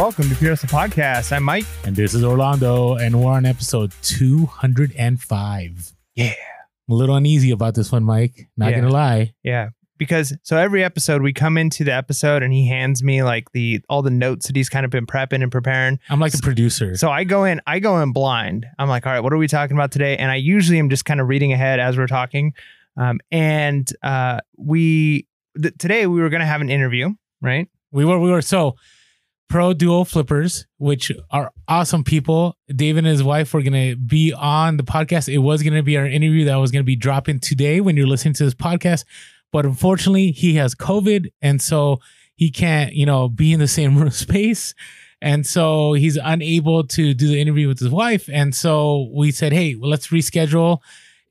Welcome to Pure Hustle Podcast. I'm Mike. And this is Orlando, and we're on episode 205. Yeah. I'm a little uneasy about this one, Mike. Not Yeah. gonna lie. Yeah. Because so every episode we come into the episode and he hands me like the all the notes that he's kind of been prepping and preparing. I'm like the producer. So I go in, I go in blind. I'm like, all right, what are we talking about today? And I usually am just kind of reading ahead as we're talking. Um, and uh, we th- today we were going to have an interview, right? we were we were so pro duo flippers, which are awesome people. David and his wife were gonna be on the podcast. It was gonna be our interview that was gonna be dropping today when you're listening to this podcast. But unfortunately, he has COVID, and so he can't, you know, be in the same room space. And so he's unable to do the interview with his wife. And so we said, hey, well, let's reschedule.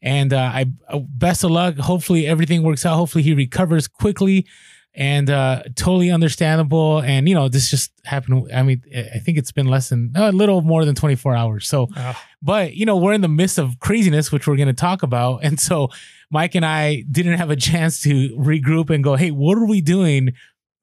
And uh, I uh, best of luck. Hopefully everything works out. Hopefully he recovers quickly and uh totally understandable and you know this just happened i mean i think it's been less than a little more than 24 hours so but you know we're in the midst of craziness which we're going to talk about and so mike and i didn't have a chance to regroup and go hey what are we doing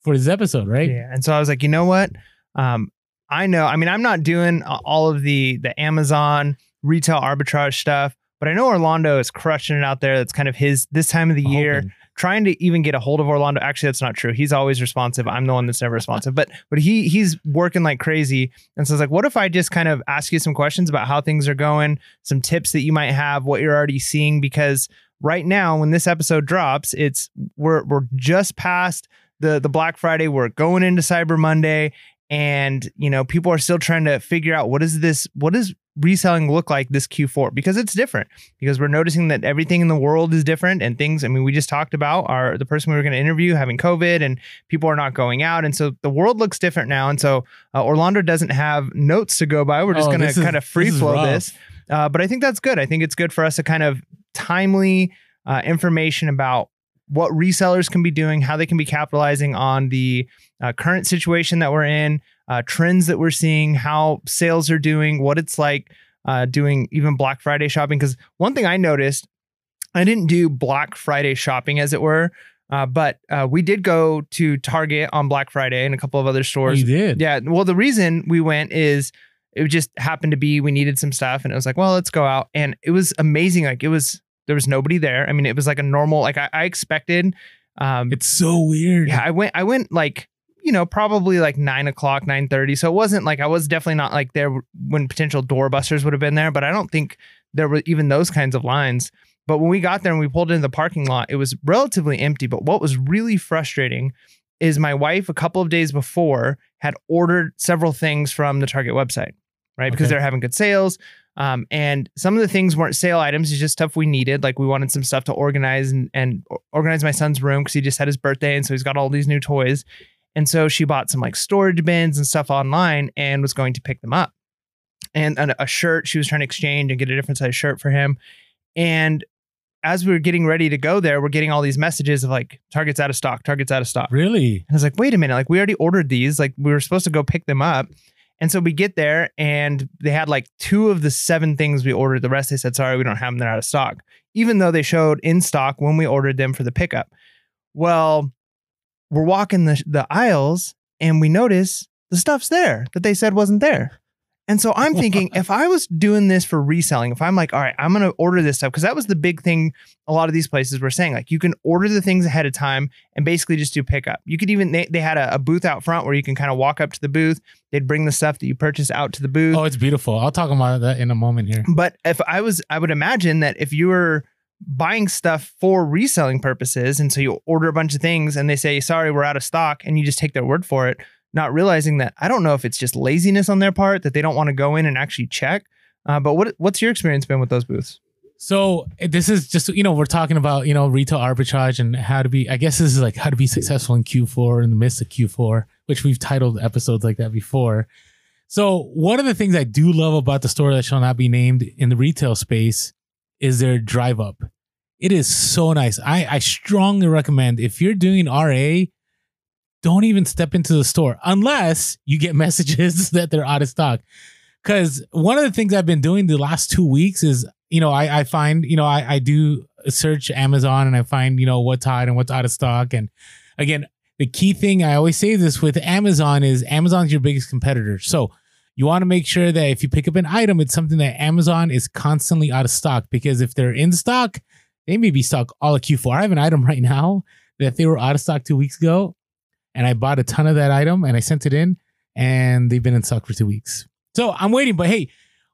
for this episode right Yeah. And so I was like, you know what? Um, I know. I mean, I'm not doing all of the the Amazon retail arbitrage stuff, but I know Orlando is crushing it out there. That's kind of his this time of the year. Hoping. Trying to even get a hold of Orlando. Actually, that's not true. He's always responsive. I'm the one that's never responsive. But but he he's working like crazy. And so it's like, what if I just kind of ask you some questions about how things are going, some tips that you might have, what you're already seeing? Because right now, when this episode drops, it's we're we're just past the the Black Friday. We're going into Cyber Monday. And you know, people are still trying to figure out what is this, what does reselling look like this Q4? Because it's different because we're noticing that everything in the world is different and things i mean we just talked about our the person we were going to interview having covid and people are not going out. And so the world looks different now. And so uh, orlando doesn't have notes to go by. We're just Oh, going to kind of free this flow this. Uh, but i think that's good. I think it's good for us to kind of timely uh, information about what resellers can be doing how they can be capitalizing on the uh, current situation that we're in uh, trends that we're seeing how sales are doing what it's like uh, doing even Black Friday shopping. Because one thing I noticed, I didn't do Black Friday shopping as it were, uh, but uh, we did go to Target on Black Friday and a couple of other Oh, stores. you did Yeah. Well, the reason we went is it just happened to be we needed some stuff, and it was like, well, let's go out, and it was amazing. Like it was there was nobody there. I mean, it was like a normal. Like I, I expected. Um, it's so weird yeah, I went. I went like you know probably like nine o'clock, nine thirty. So it wasn't like I was definitely not like there when potential doorbusters would have been there. But I don't think there were even those kinds of lines. But when we got there and we pulled into the parking lot, it was relatively empty. But what was really frustrating is my wife a couple of days before had ordered several things from the Target website, right? Because they're having good sales. Um, and some of the things weren't sale items, it's just stuff we needed. Like we wanted some stuff to organize and, and organize my son's room because he just had his birthday. And so he's got all these new toys. And so she bought some like storage bins and stuff online and was going to pick them up. And a, shirt she was trying to exchange and get a different size shirt for him. And as we were getting ready to go there, we're getting all these messages of like, Target's out of stock, Target's out of stock. really And I was like, wait a minute, like we already ordered these, like we were supposed to go pick them up. And so we get there and they had like two of the seven things we ordered. The rest they said, sorry, we don't have them, they're out of stock, even though they showed in stock when we ordered them for the pickup. Well, we're walking the, the aisles and we notice the stuff's there that they said wasn't there. And so I'm thinking, if I was doing this for reselling, if I'm like, all right, I'm going to order this stuff, because that was the big thing a lot of these places were saying, like, you can order the things ahead of time and basically just do pickup. You could even, they, they had a, a booth out front where you can kind of walk up to the booth. They'd bring the stuff that you purchased out to the booth. oh it's beautiful i'll talk about that in a moment here But if I was, I would imagine that if you were buying stuff for reselling purposes, and so you order a bunch of things and they say, sorry, we're out of stock, and you just take their word for it, not realizing that I don't know if it's just laziness on their part that they don't want to go in and actually check. Uh, but what what's your experience been with those booths? So eh, this is just you know we're talking about you know retail arbitrage and how to be. I guess this is like how to be successful in Q4 in the midst of Q4, which we've titled episodes like that before. So one of the things I do love about the store that shall not be named in the retail space is their drive up. It is so nice. I I strongly recommend if you're doing RA, don't even step into the store unless you get messages that they're out of stock. Because one of the things I've been doing the last two weeks is, you know, I, I find, you know, I, I do search Amazon and I find, you know, what's hot and what's out of stock. And again, the key thing I always say this with Amazon is Amazon's your biggest competitor. So you want to make sure that if you pick up an item, it's something that Amazon is constantly out of stock because if they're in stock, they may be stock all of Q4. I have an item right now that they were out of stock two weeks ago, and I bought a ton of that item and I sent it in, and they've been in stock for two weeks. So I'm waiting, but hey,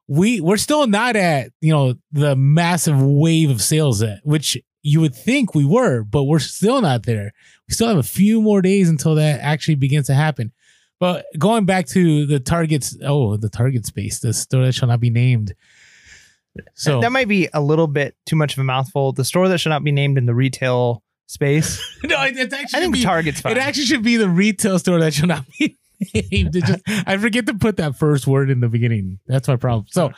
we we're still not at you know the massive wave of sales that which you would think we were, but we're still not there. We still have a few more days until that actually begins to happen. But going back to the targets, oh, the target space, the store that shall not be named. So that might be a little bit too much of a mouthful. The store that should not be named in the retail space. no, it, it's actually I think be, Target's fine. it actually should be the retail store that should not be named. Just, I forget to put that first word in the beginning. That's my problem. So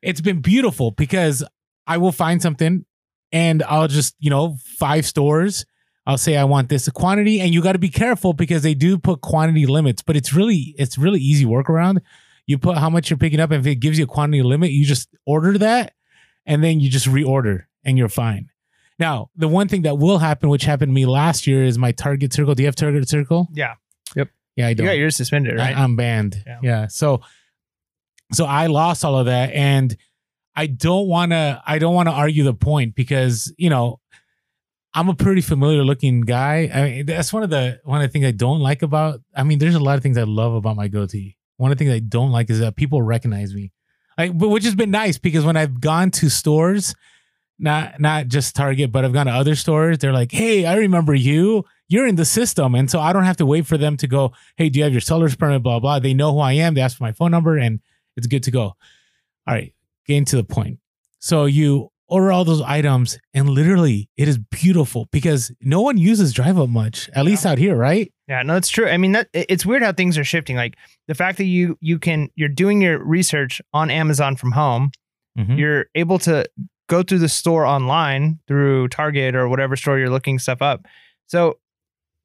it's been beautiful because I will find something and I'll just, you know, five stores. I'll say I want this quantity, and you got to be careful because they do put quantity limits. But it's really, it's really easy workaround. You put how much you're picking up, and if it gives you a quantity limit, you just order that, and then you just reorder, and you're fine. Now, the one thing that will happen, which happened to me last year, is my Target Circle. Do you have Target Circle? yeah. Yep. Yeah, I don't. got yours suspended, right? I, am banned. Yeah. Yeah. So, so I lost all of that, and I don't want to. I don't want to argue the point because you know I'm a pretty familiar looking guy. I mean, that's one of the one of the things I don't like about. I mean, there's a lot of things I love about my goatee. One of the things I don't like is that people recognize me, like, but which has been nice because when I've gone to stores, not not just Target, but I've gone to other stores, they're like, "Hey, I remember you. You're in the system," and so I don't have to wait for them to go, "Hey, do you have your seller's permit?" Blah blah. They know who I am. They ask for my phone number, and it's good to go. All right, getting to the point. So you order all those items, and literally, it is beautiful because no one uses Drive Up much, at least out here, right? Yeah, no, it's true. I mean, that it's weird how things are shifting. Like the fact that you you can you're doing your research on Amazon from home. Mhm. You're able to go through the store online through Target or whatever store you're looking stuff up. So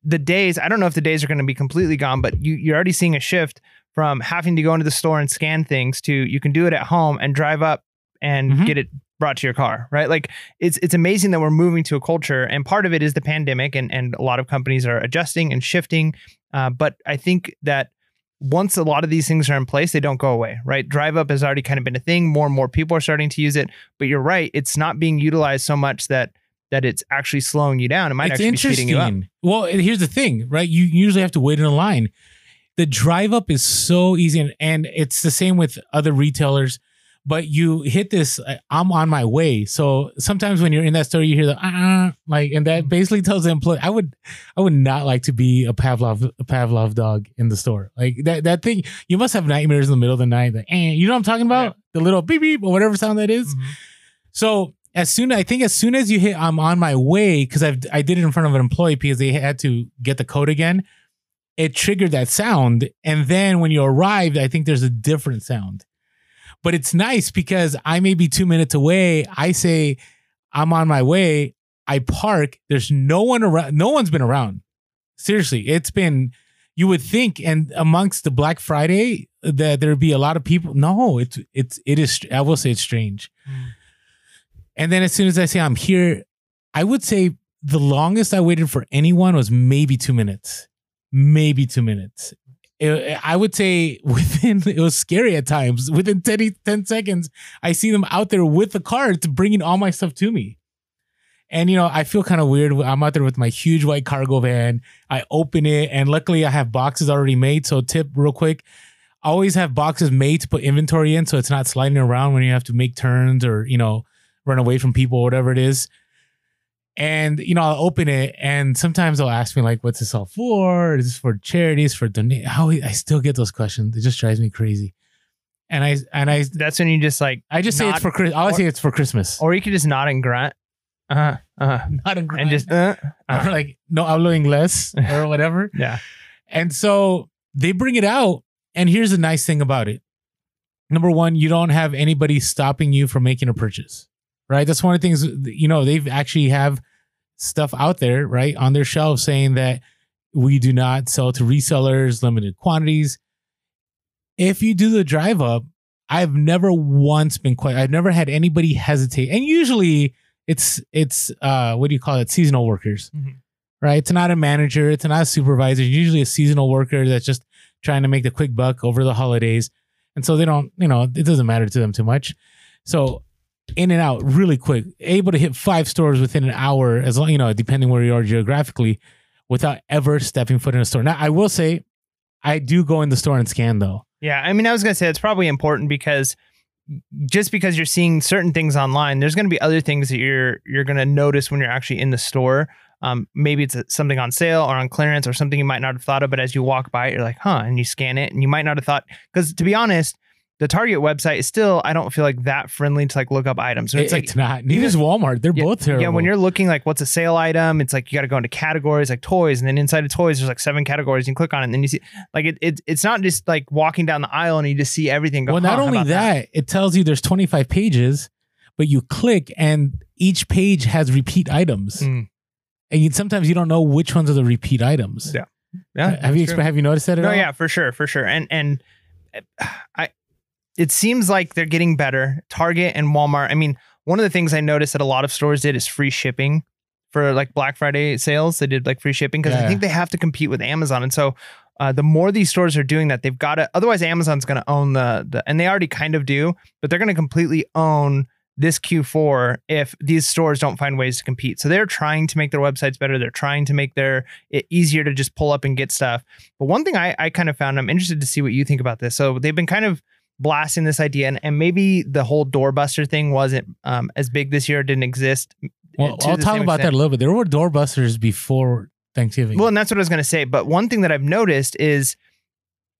the days, I don't know if the days are going to be completely gone, but you you're already seeing a shift from having to go into the store and scan things to you can do it at home and drive up and Mhm. get it brought to your car, right? Like it's it's amazing that we're moving to a culture, and part of it is the pandemic, and and a lot of companies are adjusting and shifting. Uh, but I think that once a lot of these things are in place, they don't go away, right? Drive up has already kind of been a thing. More and more people are starting to use it, but you're right; it's not being utilized so much that that it's actually slowing you down. It might it's actually be speeding you up. Well, here's the thing, right? You usually have to wait in a line. The drive up is so easy, and, and it's the same with other retailers. But you hit this, uh, I'm on my way. So sometimes when you're in that store, you hear the uh, like, and that basically tells the employee, I would, I would not like to be a Pavlov, a Pavlov dog in the store. Like that, that thing, you must have nightmares in the middle of the night. Like, eh, you know what I'm talking about? The little beep beep or whatever sound that is. Mhm. So as soon I think as soon as you hit I'm on my way because I I did it in front of an employee because they had to get the code again. It triggered that sound, and then when you arrived, I think there's a different sound. But it's nice because I may be two minutes away. I say I'm on my way. I park. There's no one around. No one's been around. Seriously, it's been. You would think, and amongst the Black Friday, that there'd be a lot of people. No, it's it's it is. I will say it's strange. Hmm. And then as soon as I say I'm here, I would say the longest I waited for anyone was maybe two minutes, maybe two minutes. It- I would say within, it was scary at times. Within 10, 10 seconds, I see them out there with the carts bringing all my stuff to me. And, you know, I feel kind of weird. I'm out there with my huge white cargo van. I open it, and luckily I have boxes already made. So, tip real quick always have boxes made to put inventory in so it's not sliding around when you have to make turns or, you know, run away from people, or whatever it is. And you know, I'll open it, and sometimes they'll ask me like, "What's this all for? Is this for charities? For donate?" How I still get those questions. It just drives me crazy. And I and I That's when you just like, I just say it's for Chris. I say it's for Christmas. or you could just nod and grunt, uh huh, uh huh, Not and just, uh, or uh, like no hablo inglés or whatever. yeah, And so they bring it out. And here's the nice thing about it. Number one, you don't have anybody stopping you from making a purchase, right? That's one of the things, you know, they've actually have stuff out there, right, on their shelves saying that we do not sell to resellers, limited quantities. If you do the drive up, I've never once been quite, I've never had anybody hesitate. And usually it's, it's, uh, what do you call it? Seasonal workers Mhm. right? It's not a manager, it's not a supervisor, it's usually a seasonal worker that's just trying to make the quick buck over the holidays. And so they don't, you know, it doesn't matter to them too much. So in and out really quick, able to hit five stores within an hour, as long, you know, depending where you are geographically, without ever stepping foot in a store. Now, I will say, I do go in the store and scan though. Yeah, I mean, I was gonna say it's probably important because just because you're seeing certain things online, there's gonna be other things that you're you're gonna notice when you're actually in the store. Um, maybe it's something on sale or on clearance or something you might not have thought of, but as you walk by, it, you're like, huh, and you scan it, and you might not have thought because to be honest, the Target website is still I don't feel like that friendly to like look up items. So It- it's like it's not. Neither is Walmart. They're Yeah, both terrible. Yeah, when you're looking like what's a sale item, it's like you got to go into categories like toys, and then inside of toys, there's like seven categories. You can click on it, and then you see like it, it it's not just like walking down the aisle and you just see everything. Go, well, not "Huh, only about that, it tells you there's 25 pages, but you click and each page has repeat items. Mm. And you, sometimes you don't know which ones are the repeat items. Yeah, Yeah, have you true. have you noticed that at No, all? yeah, for sure, for sure. And and I, it seems like they're getting better. Target and Walmart. I mean, one of the things I noticed that a lot of stores did is free shipping for like Black Friday sales. They did like free shipping because I Yeah. think they have to compete with Amazon. And so, uh, the more these stores are doing that, they've got to. Otherwise, Amazon's going to own the the, and they already kind of do, but they're going to completely own this Q4 if these stores don't find ways to compete. So they're trying to make their websites better. They're trying to make their it easier to just pull up and get stuff. But one thing I, I kind of found, I'm interested to see what you think about this. So they've been kind of blasting this idea, and, and maybe the whole doorbuster thing wasn't um, as big this year, didn't exist. Well, I'll talk about that a little bit. There were doorbusters before Thanksgiving. Well, and that's what I was going to say. But one thing that I've noticed is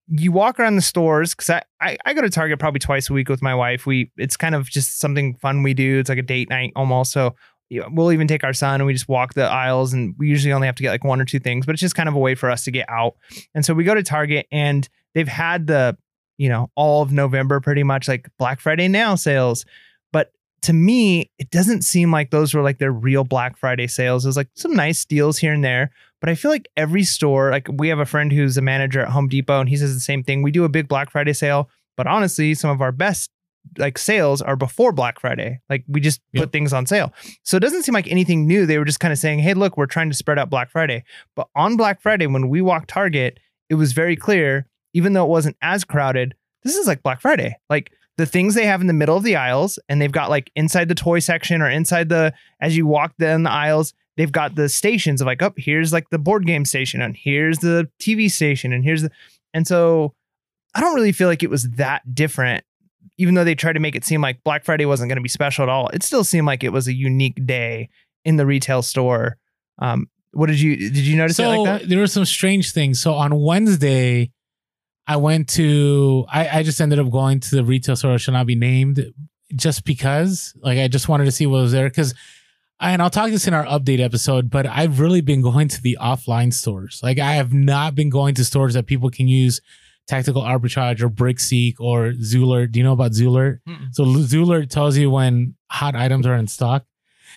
you walk around the stores because I, I I go to Target probably twice a week with my wife. We it's kind of just something fun we do. It's like a date night almost. So you know, we'll even take our son and we just walk the aisles and we usually only have to get like one or two things, but it's just kind of a way for us to get out. And so we go to Target and they've had the you know all of November pretty much like Black Friday now sales, but to me, it doesn't seem like those were like their real Black Friday sales. It was like some nice deals here and there, but I feel like every store, like we have a friend who's a manager at Home Depot and he says the same thing. We do a big Black Friday sale, but honestly, some of our best like sales are before Black Friday. Like we just put Yep. things on sale. So it doesn't seem like anything new. They were just kind of saying, hey, look, we're trying to spread out Black Friday. But on Black Friday, when we walked Target, it was very clear, even though it wasn't as crowded, this is like Black Friday. Like the things they have in the middle of the aisles, and they've got like inside the toy section or inside the, as you walk down the aisles, they've got the stations of like, oh, here's like the board game station, and here's the TV station, and here's the, and so I don't really feel like it was that different. Even though they tried to make it seem like Black Friday wasn't going to be special at all, it still seemed like it was a unique day in the retail store. Um, what did you did you notice so it like that? there were some strange things. So on Wednesday, I went to I, I just ended up going to the retail store that should not be named just because. Like I just wanted to see what was there. Cause and I'll talk this in our update episode, but I've really been going to the offline stores. Like I have not been going to stores that people can use tactical arbitrage or brickseek or Zoolert. Do you know about Zoolert? Mm-mm. So Zoolert tells you when hot items are in stock.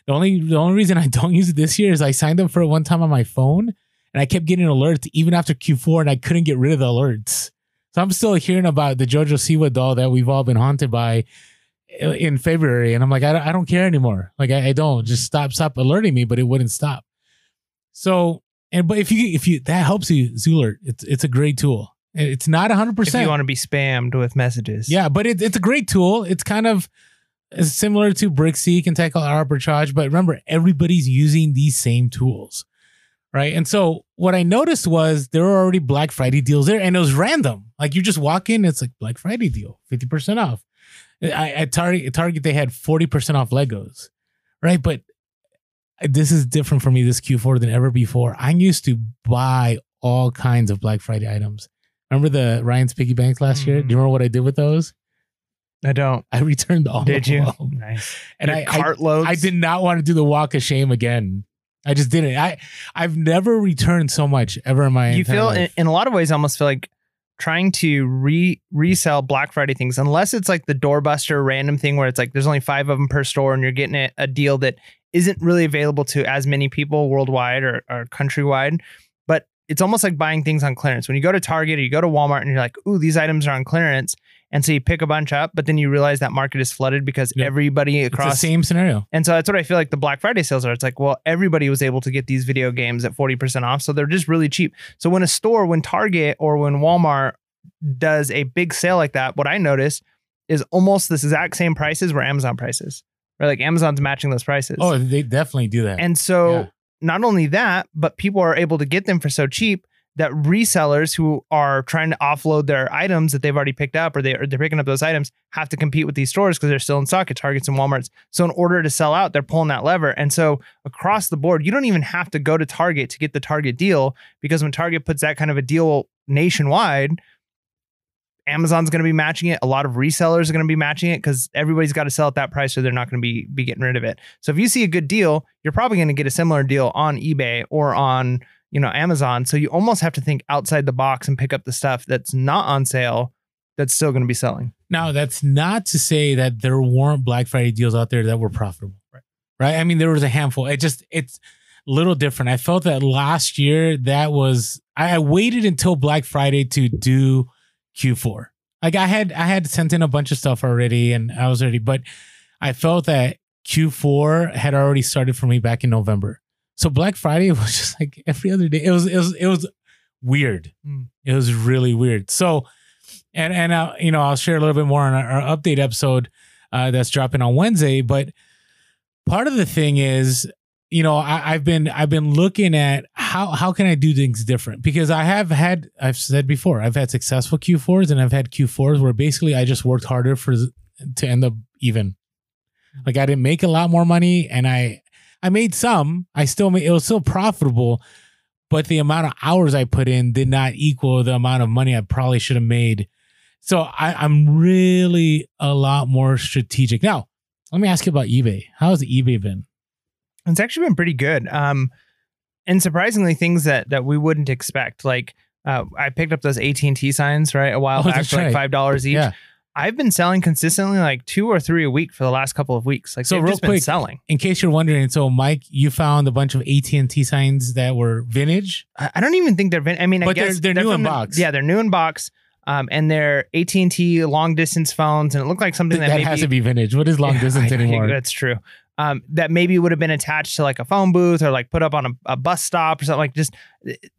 The only the only reason I don't use it this year is I signed up for it one time on my phone and I kept getting alerts even after Q4 and I couldn't get rid of the alerts. So I'm still hearing about the Jojo Siwa doll that we've all been haunted by in February. And I'm like, I don't, I don't care anymore. Like I, I don't just stop, stop alerting me, but it wouldn't stop. So, and, but if you, if you, that helps you, Zoolert, it's, it's a great tool. It's not hundred If percent. you want to be spammed with messages, Yeah, but it, it's a great tool. It's kind of it's similar to Brickseek and Tactical Arbitrage, but remember, everybody's using these same tools, right? And so what I noticed was there were already Black Friday deals there, and it was random. Like you just walk in, it's like Black Friday deal, fifty percent off. I, at Target, at Target, they had forty percent off Legos, right? But this is different for me this Q4 than ever before. I used to buy all kinds of Black Friday items. Remember the Ryan's piggy banks last year? Mhm. Do you remember what I did with those? I don't. I returned all Did you? Nice. And I, I, cart loads. I did not want to do the walk of shame again. I just didn't. I I've never returned so much ever in my you feel in, in a lot of ways I almost feel like trying to re resell Black Friday things unless it's like the doorbuster random thing where it's like there's only five of them per store and you're getting a, a deal that isn't really available to as many people worldwide or, or countrywide. But it's almost like buying things on clearance. When you go to Target or you go to Walmart and you're like ooh these items are on clearance And so you pick a bunch up, but then you realize that market is flooded because Yep. everybody It's the same scenario. and so that's what I feel like the Black Friday sales are. It's like, well, everybody was able to get these video games at 40% off. So they're just really cheap. So when a store, when Target or when Walmart does a big sale like that, what I notice is almost this exact same prices where Amazon prices. Right? Like Amazon's matching those prices. Oh, they definitely do that. and so yeah. not only that, but people are able to get them for so cheap that resellers who are trying to offload their items that they've already picked up or, they, they're picking up those items have to compete with these stores because they're still in stock at Targets and Walmarts. So in order to sell out, they're pulling that lever. And so across the board, you don't even have to go to Target to get the Target deal because when Target puts that kind of a deal nationwide, Amazon's going to be matching it. A lot of resellers are going to be matching it because everybody's got to sell at that price or they're not going to be be getting rid of it. So if you see a good deal, you're probably going to get a similar deal on eBay or on you know Amazon. So you almost have to think outside the box and pick up the stuff that's not on sale that's still going to be selling. Now, that's not to say that there weren't Black Friday deals out there that were profitable. Right. Right. I mean, there was a handful. It just, it's a little different. I felt that last year that was, I waited until Black Friday to do Q4. Like I had, I had sent in a bunch of stuff already and I was ready, but I felt that Q4 had already started for me back in November. So Black Friday was just like every other day. It was, it was, it was weird. Mm. It was really weird. So, and and uh, you know I'll share a little bit more on our, our update episode uh, that's dropping on Wednesday. But part of the thing is, you know, I, I've been I've been looking at how how can I do things different because I have had I've said before I've had successful Q4s and I've had Q4s where basically I just worked harder for to end up even. Like I didn't make a lot more money and I I made some. I still made it was still profitable, but the amount of hours I put in did not equal the amount of money I probably should have made. So I, I'm really a lot more strategic. Now, let me ask you about eBay. How's eBay been? It's actually been pretty good. Um, and surprisingly, things that that we wouldn't expect. Like uh, I picked up those AT and T signs right a while Oh, back for like five dollars each. Yeah. I've been selling consistently like two or three a week for the last couple of weeks. Like So real quick, selling. In case you're wondering, so Mike, you found a bunch of AT and T signs that were vintage. I I don't even think they're. Vin- I mean, I But they're- guess they're new in from the- box. Yeah, they're new in box. Um, and they're AT and T long distance phones, and it looked like something that, That, maybe, has to be vintage. What is long Yeah, distance I- I- anymore? That's true. Um, that maybe would have been attached to like a phone booth or like put up on a, a bus stop or something like just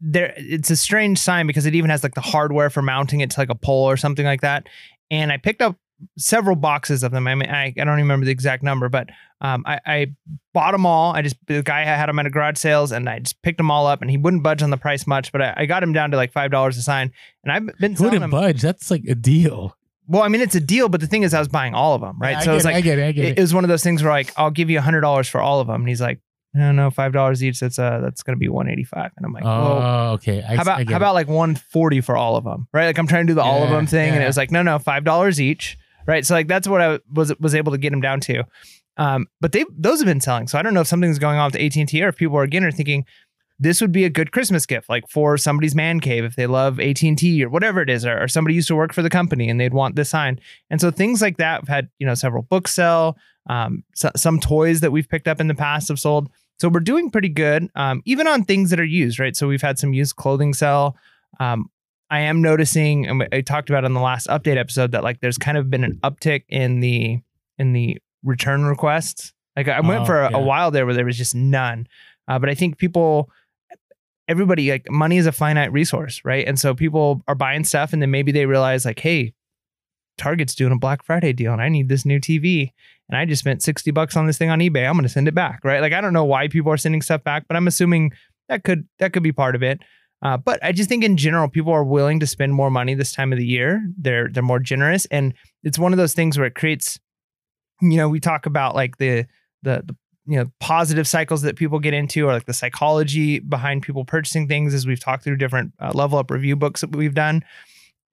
there. It's a strange sign because it even has like the hardware for mounting it to like a pole or something like that. And I picked up several boxes of them. I mean, I, I don't even remember the exact number, but um, I, I bought them all. I just the guy had them at a garage sales, and I just picked them all up, and he wouldn't budge on the price much, but I, I got him down to like five dollars a sign, and I've been selling Wouldn't them. budge. That's like a deal. Well, I mean, it's a deal, but the thing is, I was buying all of them, right? Yeah, so it was get it, like I get it. I get it, it. it was one of those things where like I'll give you a hundred dollars for all of them, and he's like, no, know, five dollars each. That's uh, that's gonna be one eighty five, and I'm like, Oh, well, okay. I, how about how about like one forty for all of them, right? Like I'm trying to do the all of them thing, and it was like, no, no, five dollars each, right? So like that's what I was was able to get them down to. Um, but they those have been selling, so I don't know if something's going on with AT and T or if people are again are thinking this would be a good Christmas gift, like for somebody's man cave if they love AT and T or whatever it is, or, or somebody used to work for the company and they'd want this sign. And so things like that have had you know several books sell, um, so, some toys that we've picked up in the past have sold. So we're doing pretty good, um, even on things that are used, right? So we've had some used clothing sell. Um, I am noticing, and I talked about in the last update episode that like there's kind of been an uptick in the in the return requests. Like I went Oh, for a, yeah. a while there where there was just none, uh, but I think people, everybody like money is a finite resource, right? And so people are buying stuff, and then maybe they realize like, hey, Target's doing a Black Friday deal, and I need this new TV, and I just spent sixty bucks on this thing on eBay. I'm going to send it back, right? Like I don't know why people are sending stuff back, but I'm assuming that could that could be part of it. Uh, but I just think in general, people are willing to spend more money this time of the year. They're they're more generous, and it's one of those things where it creates, you know, we talk about like the the, the you know positive cycles that people get into, or like the psychology behind people purchasing things, as we've talked through different uh, level up review books that we've done,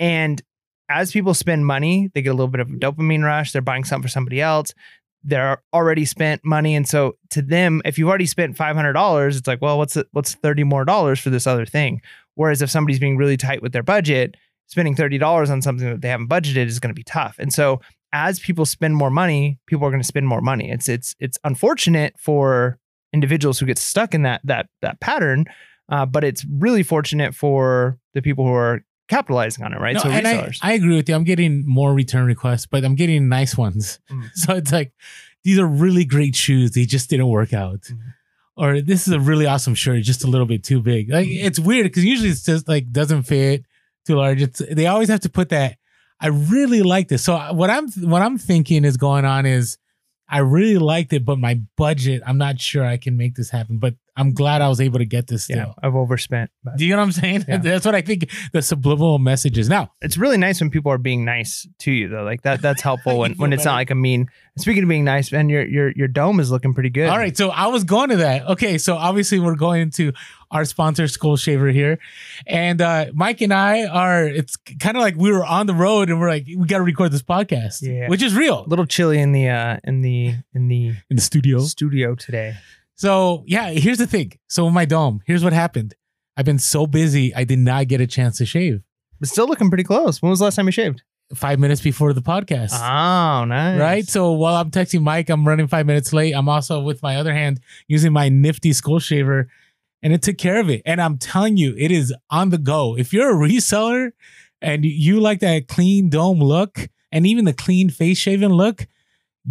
and as people spend money, they get a little bit of a dopamine rush. They're buying something for somebody else. They're already spent money, and so to them, if you've already spent five hundred dollars, it's like, well, what's what's thirty more dollars for this other thing? Whereas if somebody's being really tight with their budget, spending thirty dollars on something that they haven't budgeted is going to be tough. And so as people spend more money, people are going to spend more money. It's it's it's unfortunate for individuals who get stuck in that that that pattern, uh, but it's really fortunate for the people who are capitalizing on it, right? No, so and I, resellers. I agree with you. I'm getting more return requests, but I'm getting nice ones. Mm. So it's like these are really great shoes. They just didn't work out. Mhm. Or this is a really awesome shirt, just a little bit too big. Like Mm-hmm. it's weird because usually it's just like doesn't fit too large. It's they always have to put that. I really like this. So what I'm what I'm thinking is going on is I really liked it, but my budget, I'm not sure I can make this happen. But I'm glad I was able to get this yeah, I've overspent. But Do you know what I'm saying? Yeah. That's what I think the subliminal message is. Now, it's really nice when people are being nice to you though. Like that that's helpful when, when it's better. not like a mean. Speaking of being nice, and your your your dome is looking pretty good. All right, so I was going to that. Okay, so obviously we're going to our sponsor, Skull Shaver here, and uh, Mike and I are. It's kind of like we were on the road and we're like, we got to record this podcast, Yeah. which is real A little chilly in the uh in the in the in the studio. studio today. So yeah, here's the thing. So with my dome, here's what happened. I've been so busy, I did not get a chance to shave. But still looking pretty close. When was the last time you shaved? Five minutes before the podcast. Oh, nice. Right. So while I'm texting Mike, I'm running five minutes late. I'm also with my other hand using my nifty skull shaver and it took care of it. And I'm telling you, it is on the go. If you're a reseller and you like that clean dome look and even the clean face shaven look,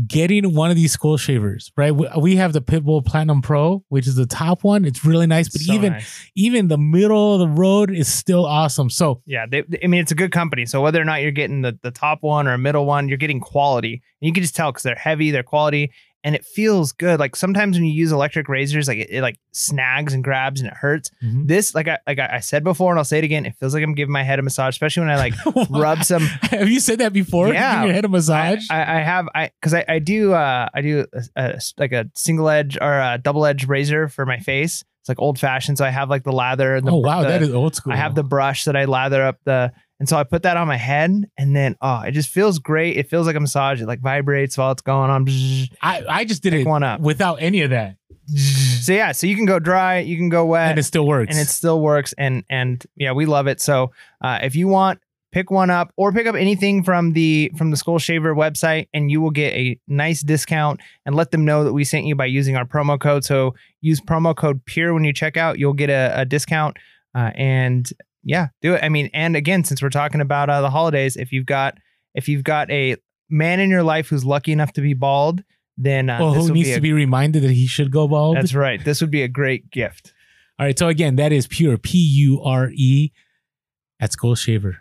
getting one of these skull shavers, right? We, have the Pitbull Platinum Pro, which is the top one. It's really nice, but So even nice. even the middle of the road is still awesome. So Yeah, they, I mean, it's a good company. So whether or not you're getting the, the top one or a middle one, you're getting quality. And you can just tell because they're heavy, they're quality, and it feels good. Like sometimes when you use electric razors, like it, it like snags and grabs and it hurts. This, like I like I I said before, and I'll say it again, it feels like I'm giving my head a massage, especially when I like rub some. Have you said that before? Yeah. Your head a I, massage. I, I have I because I, I do uh I do a, a- like a single edge or a double edge razor for my face. It's like old fashioned, so I have like the lather. And the, oh wow, the- that is old school. I have the brush that I lather up the, and so I put that on my head, and then oh, it just feels great. It feels like a massage. It like vibrates while it's going on. I, I just did Pick it one up. without any of that. So yeah, so you can go dry, you can go wet, and it still works. and it still works. And and yeah, we love it. So uh, if you want, pick one up or pick up anything from the from the Skull Shaver website, and you will get a nice discount. And let them know that we sent you by using our promo code. So use promo code Pure when you check out. You'll get a, a discount. Uh, and yeah, do it. I mean, and again, since we're talking about uh, the holidays, if you've got if you've got a man in your life who's lucky enough to be bald, then uh, well, who needs be a- to be reminded that he should go bald? That's right. This would be a great gift. All right. So again, that is pure P U R E at Skull Shaver.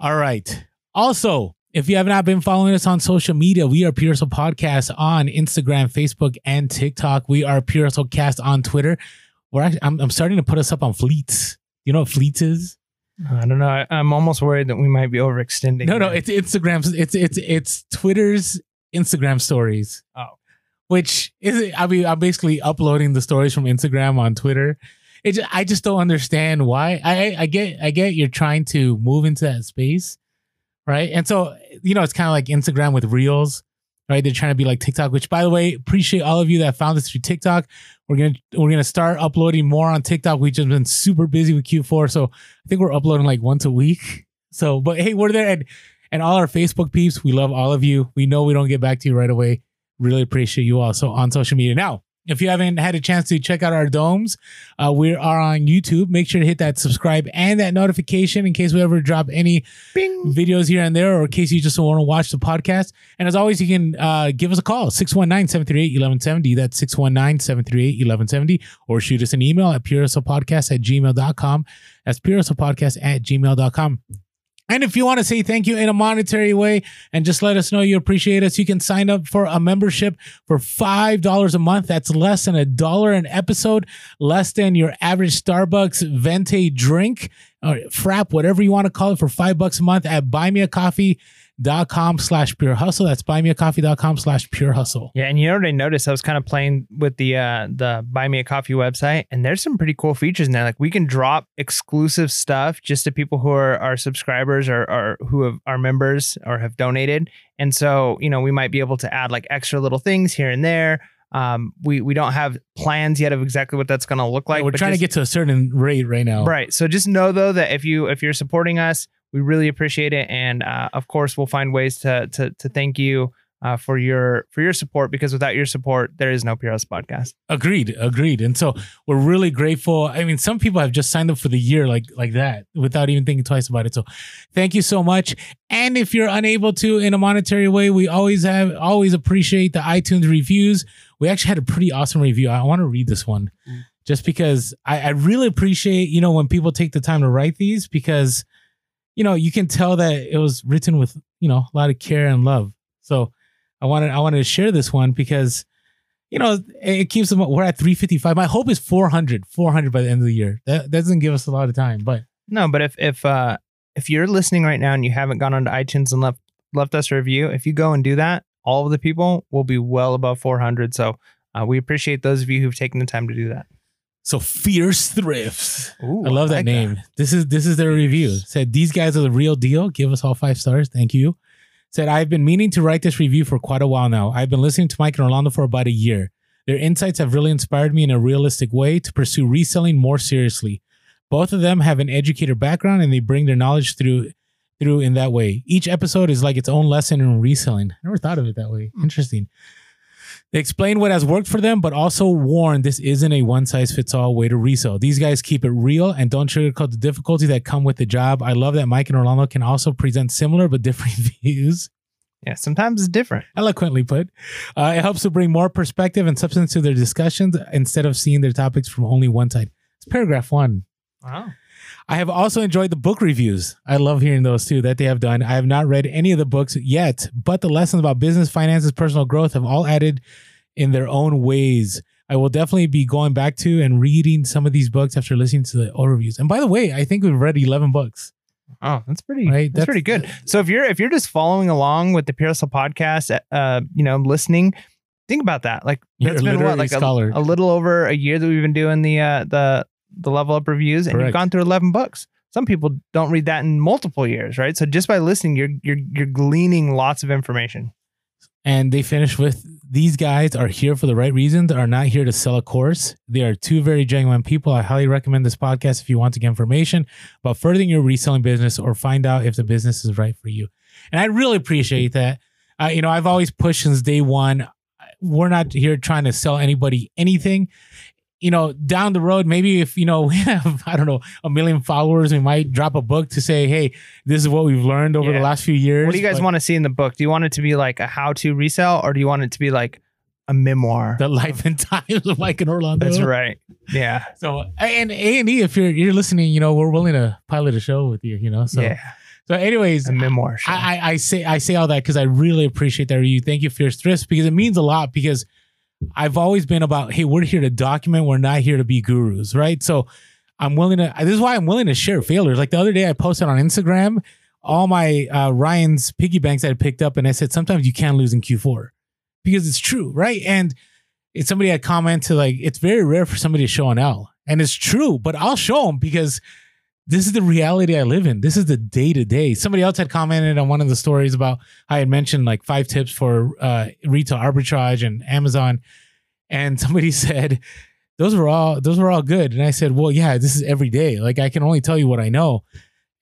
All right. Also, if you have not been following us on social media, we are Pure Hustle Podcast on Instagram, Facebook, and TikTok. We are Pure Hustle Cast on Twitter. We're actually, I'm, I'm starting to put us up on Fleets. You know what Fleets is? I don't know. I, I'm almost worried that we might be overextending. No, no, it's Instagram. It's it's it's Twitter's Instagram stories. Oh. which is I mean I'm basically uploading the stories from Instagram on Twitter. It ju- I just don't understand why. I I get I get you're trying to move into that space, right? And so you know it's kind of like Instagram with Reels, right? They're trying to be like TikTok. Which by the way, appreciate all of you that found us through TikTok. We're gonna we're gonna start uploading more on TikTok. We've just been super busy with Q4, so I think we're uploading like once a week. So, but hey, we're there and and all our Facebook peeps. We love all of you. We know we don't get back to you right away. Really appreciate you all. So on social media now. If you haven't had a chance to check out our domes, uh, we are on YouTube. Make sure to hit that subscribe and that notification in case we ever drop any Bing. videos here and there, or in case you just want to watch the podcast. And as always, you can uh, give us a call, 619-738-1170. That's 619-738-1170. Or shoot us an email at purehustlepodcast at gmail.com. That's purehustlepodcast at gmail.com. And if you want to say thank you in a monetary way and just let us know you appreciate us, you can sign up for a membership for $5 a month. That's less than a dollar an episode, less than your average Starbucks venti drink or frap, whatever you want to call it, for five bucks a month at buymeacoffee.com slash pure hustle. That's buymeacoffee.com slash pure hustle. Yeah, and you already noticed I was kind of playing with the uh the Buy Me a Coffee website, and there's some pretty cool features in there. Like we can drop exclusive stuff just to people who are our subscribers or, or who have, are members or have donated. And so, you know, we might be able to add like extra little things here and there. Um, we we don't have plans yet of exactly what that's going to look like. We're but trying just- to get to a certain rate right now. Right. So just know though that if you if you're supporting us, we really appreciate it, and uh, of course we'll find ways to to to thank you uh, for your for your support because without your support, there is no PRS podcast. Agreed, agreed. And so we're really grateful. I mean, some people have just signed up for the year like like that without even thinking twice about it. So thank you so much. And if you're unable to in a monetary way, we always have always appreciate the iTunes reviews. We actually had a pretty awesome review. I want to read this one Mm. just because I, I really appreciate, you know, when people take the time to write these because, you know, you can tell that it was written with, you know, a lot of care and love. So I wanted I wanted to share this one because you know, it keeps them. We're at 355. My hope is 400, 400 by the end of the year. That, that doesn't give us a lot of time, but No, but if if uh if you're listening right now and you haven't gone onto iTunes and left left us a review, if you go and do that, all of the people will be well above 400. So uh, we appreciate those of you who've taken the time to do that. So fierce thrifts. Ooh, I love that like name. This is this is their review. Said these guys are the real deal. Give us all five stars. Thank you. Said I've been meaning to write this review for quite a while now. I've been listening to Mike and Orlando for about a year. Their insights have really inspired me in a realistic way to pursue reselling more seriously. Both of them have an educator background and they bring their knowledge through through in that way. Each episode is like its own lesson in reselling. I never thought of it that way. Interesting. They explain what has worked for them, but also warn this isn't a one size fits all way to resell. These guys keep it real and don't sugarcoat the difficulty that come with the job. I love that Mike and Orlando can also present similar but different views. Yeah, sometimes it's different. Eloquently put. Uh, it helps to bring more perspective and substance to their discussions instead of seeing their topics from only one side. It's paragraph one. Wow. I have also enjoyed the book reviews. I love hearing those too that they have done. I have not read any of the books yet, but the lessons about business, finances, personal growth have all added in their own ways. I will definitely be going back to and reading some of these books after listening to the overviews. And by the way, I think we've read 11 books. Oh, that's pretty. Right, That's, that's- pretty good. So if you're if you're just following along with the Hustle podcast, uh, you know, listening, think about that. Like You're been what, like a, a little over a year that we've been doing the uh the the level up reviews, and you've gone through eleven books. Some people don't read that in multiple years, right? So just by listening, you're you're you're gleaning lots of information. And they finish with these guys are here for the right reasons, are not here to sell a course. They are two very genuine people. I highly recommend this podcast if you want to get information about furthering your reselling business or find out if the business is right for you. And I really appreciate that. Uh, you know, I've always pushed since day one. We're not here trying to sell anybody anything. You know, down the road, maybe if you know we have, I don't know, a million followers, we might drop a book to say, "Hey, this is what we've learned over Yeah. the last few years." What do you guys But want to see in the book? Do you want it to be like a how to resell, or do you want it to be like a memoir? The life and times of Mike and Orlando. That's right. Yeah. So and A and E, if you're you're listening, you know we're willing to pilot a show with you. You know, so yeah. so anyways, A memoir. I, I I say I say all that because I really appreciate that review. Thank you, Fierce Thrifts, because it means a lot. Because I've always been about, hey, we're here to document. We're not here to be gurus, right? So I'm willing to. This is why I'm willing to share failures. Like the other day, I posted on Instagram all my uh, Ryan's piggy banks I picked up, and I said sometimes you can lose in Q4 because it's true, right? And it's somebody had commented like it's very rare for somebody to show an L, and it's true. But I'll show them because this is the reality I live in. This is the day to day. Somebody else had commented on one of the stories about I had mentioned like five tips for uh, retail arbitrage and Amazon, and somebody said those were all those were all good. And I said, well, yeah, this is every day. Like I can only tell you what I know.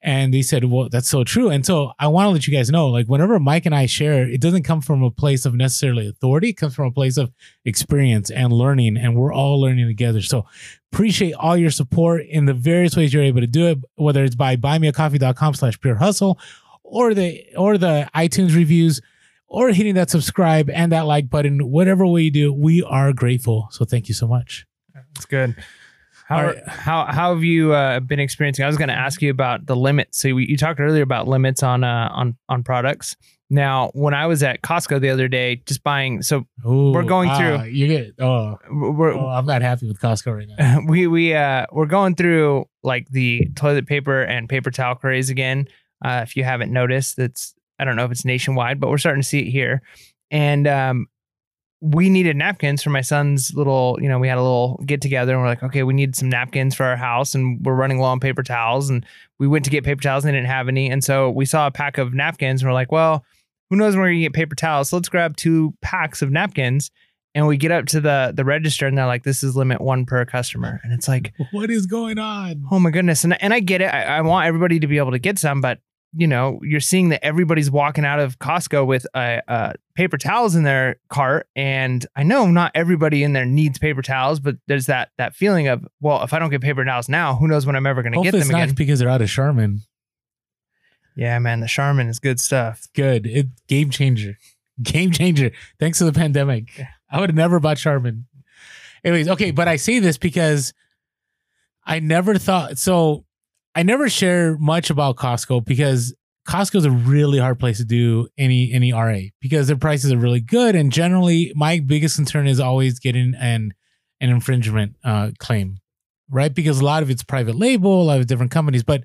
And they said, well, that's so true. And so I want to let you guys know, like whenever Mike and I share, it doesn't come from a place of necessarily authority. It comes from a place of experience and learning, and we're all learning together. So appreciate all your support in the various ways you're able to do it, whether it's by buymeacoffee.com slash pure hustle or the or the iTunes reviews or hitting that subscribe and that like button, whatever way you do, we are grateful. So thank you so much. That's good. How, right. how how have you uh, been experiencing? I was going to ask you about the limits. So we, you talked earlier about limits on uh, on on products. Now, when I was at Costco the other day, just buying, so Ooh, We're going ah, through- You get oh, we're, oh, I'm not happy with Costco right now. we we uh we're going through like the toilet paper and paper towel craze again. Uh, if you haven't noticed, that's I don't know if it's nationwide, but we're starting to see it here. And um, we needed napkins for my son's little. You know, we had a little get together, and we're like, okay, we need some napkins for our house, and we're running low on paper towels. And we went to get paper towels, and they didn't have any. And so we saw a pack of napkins, and we're like, well, who knows when we're gonna get paper towels? So let's grab two packs of napkins. And we get up to the the register, and they're like, "This is limit one per customer." And it's like, what is going on? Oh my goodness. And and I get it. I, I want everybody to be able to get some, but you know, you're seeing that everybody's walking out of Costco with uh, uh, paper towels in their cart, and I know not everybody in there needs paper towels, but there's that that feeling of, well, if I don't get paper towels now, who knows when I'm ever going to get Hopefully them it's not because they're out of Charmin. Yeah, man, the Charmin is good stuff. Good. It game changer. Game changer. Thanks to the pandemic. Yeah. I would have never bought Charmin. Anyways, okay, but I say this because I never thought so I never share much about Costco because Costco is a really hard place to do any any RA because their prices are really good and generally my biggest concern is always getting an an infringement uh, claim, right? Because a lot of it's private label, a lot of different companies, but